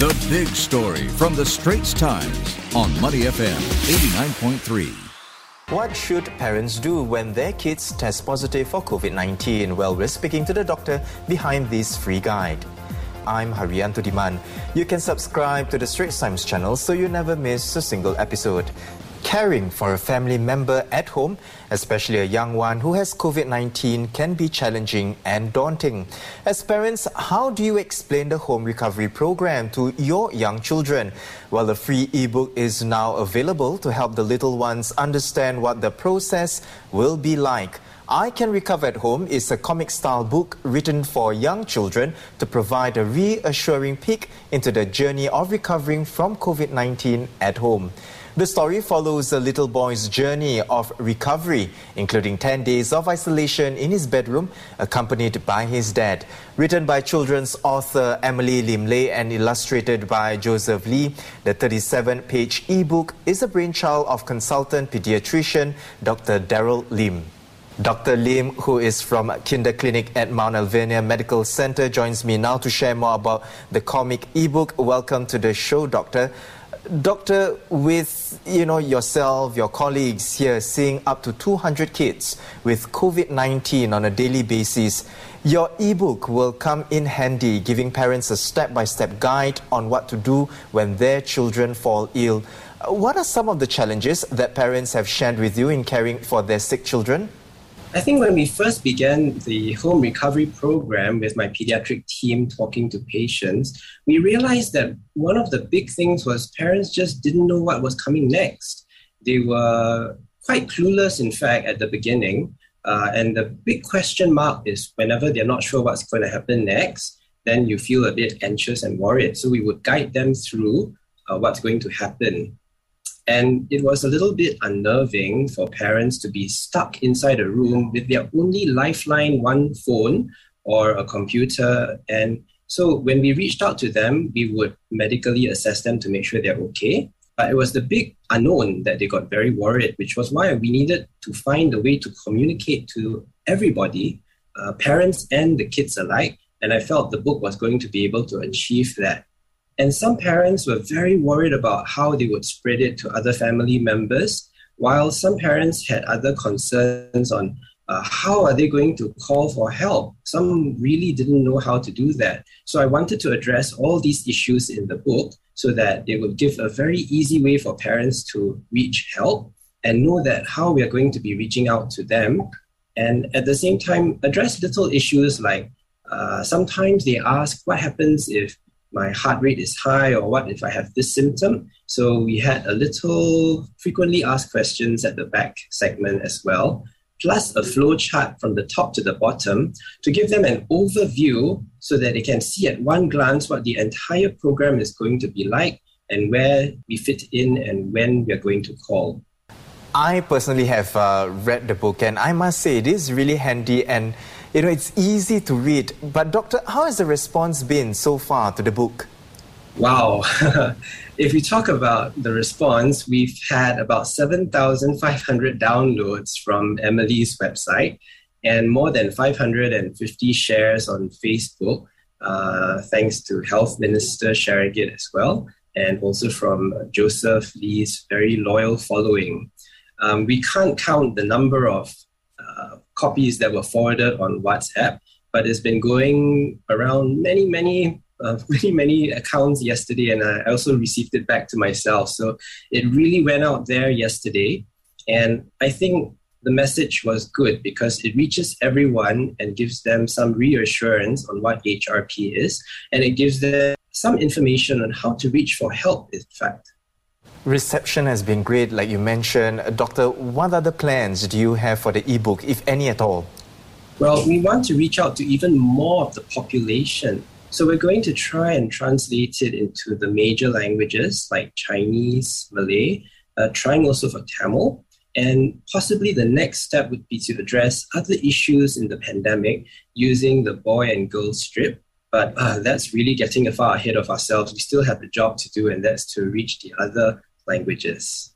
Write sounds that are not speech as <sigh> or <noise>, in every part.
The big story from the Straits Times on Money FM 89.3. What should parents do when their kids test positive for COVID 19? Well, we're speaking to the doctor behind this free guide. I'm Haryanto Diman. You can subscribe to the Straits Times channel so you never miss a single episode caring for a family member at home, especially a young one who has COVID 19, can be challenging and daunting. As parents, how do you explain the home recovery program to your young children? Well, the free ebook is now available to help the little ones understand what the process will be like. I Can Recover at Home is a comic style book written for young children to provide a reassuring peek into the journey of recovering from COVID 19 at home. The story follows a little boy's journey of recovery, including 10 days of isolation in his bedroom, accompanied by his dad. Written by children's author Emily Lim-Leh and illustrated by Joseph Lee, the 37 page ebook is a brainchild of consultant pediatrician Dr. Daryl Lim. Dr. Lim, who is from Kinder Clinic at Mount Alvernia Medical Center, joins me now to share more about the comic ebook. Welcome to the show, Doctor. Doctor, with you know yourself, your colleagues here seeing up to 200 kids with COVID-19 on a daily basis, your ebook will come in handy, giving parents a step-by-step guide on what to do when their children fall ill. What are some of the challenges that parents have shared with you in caring for their sick children? I think when we first began the home recovery program with my pediatric team talking to patients, we realized that one of the big things was parents just didn't know what was coming next. They were quite clueless, in fact, at the beginning. Uh, and the big question mark is whenever they're not sure what's going to happen next, then you feel a bit anxious and worried. So we would guide them through uh, what's going to happen. And it was a little bit unnerving for parents to be stuck inside a room with their only lifeline, one phone or a computer. And so when we reached out to them, we would medically assess them to make sure they're okay. But it was the big unknown that they got very worried, which was why we needed to find a way to communicate to everybody, uh, parents and the kids alike. And I felt the book was going to be able to achieve that. And some parents were very worried about how they would spread it to other family members, while some parents had other concerns on uh, how are they going to call for help? Some really didn't know how to do that. So I wanted to address all these issues in the book so that it would give a very easy way for parents to reach help and know that how we are going to be reaching out to them. And at the same time, address little issues like uh, sometimes they ask what happens if my heart rate is high or what if I have this symptom. So we had a little frequently asked questions at the back segment as well, plus a flow chart from the top to the bottom to give them an overview so that they can see at one glance what the entire program is going to be like and where we fit in and when we are going to call. I personally have uh, read the book and I must say it is really handy and you know, it's easy to read. But, Doctor, how has the response been so far to the book? Wow. <laughs> if we talk about the response, we've had about 7,500 downloads from Emily's website and more than 550 shares on Facebook, uh, thanks to Health Minister Sharigit as well, and also from Joseph Lee's very loyal following. Um, we can't count the number of copies that were forwarded on WhatsApp, but it's been going around many, many, uh, <laughs> many, many accounts yesterday, and I also received it back to myself. So it really went out there yesterday, and I think the message was good because it reaches everyone and gives them some reassurance on what HRP is, and it gives them some information on how to reach for help, in fact. Reception has been great, like you mentioned. Doctor, what other plans do you have for the ebook, if any at all? Well, we want to reach out to even more of the population. So we're going to try and translate it into the major languages like Chinese, Malay, uh, trying also for Tamil. And possibly the next step would be to address other issues in the pandemic using the boy and girl strip. But uh, that's really getting a far ahead of ourselves. We still have a job to do, and that's to reach the other languages.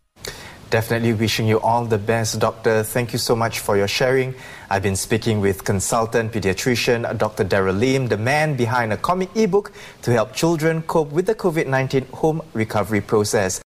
Definitely wishing you all the best, Doctor. Thank you so much for your sharing. I've been speaking with consultant pediatrician Dr. Daryl Lim, the man behind a comic ebook to help children cope with the COVID 19 home recovery process.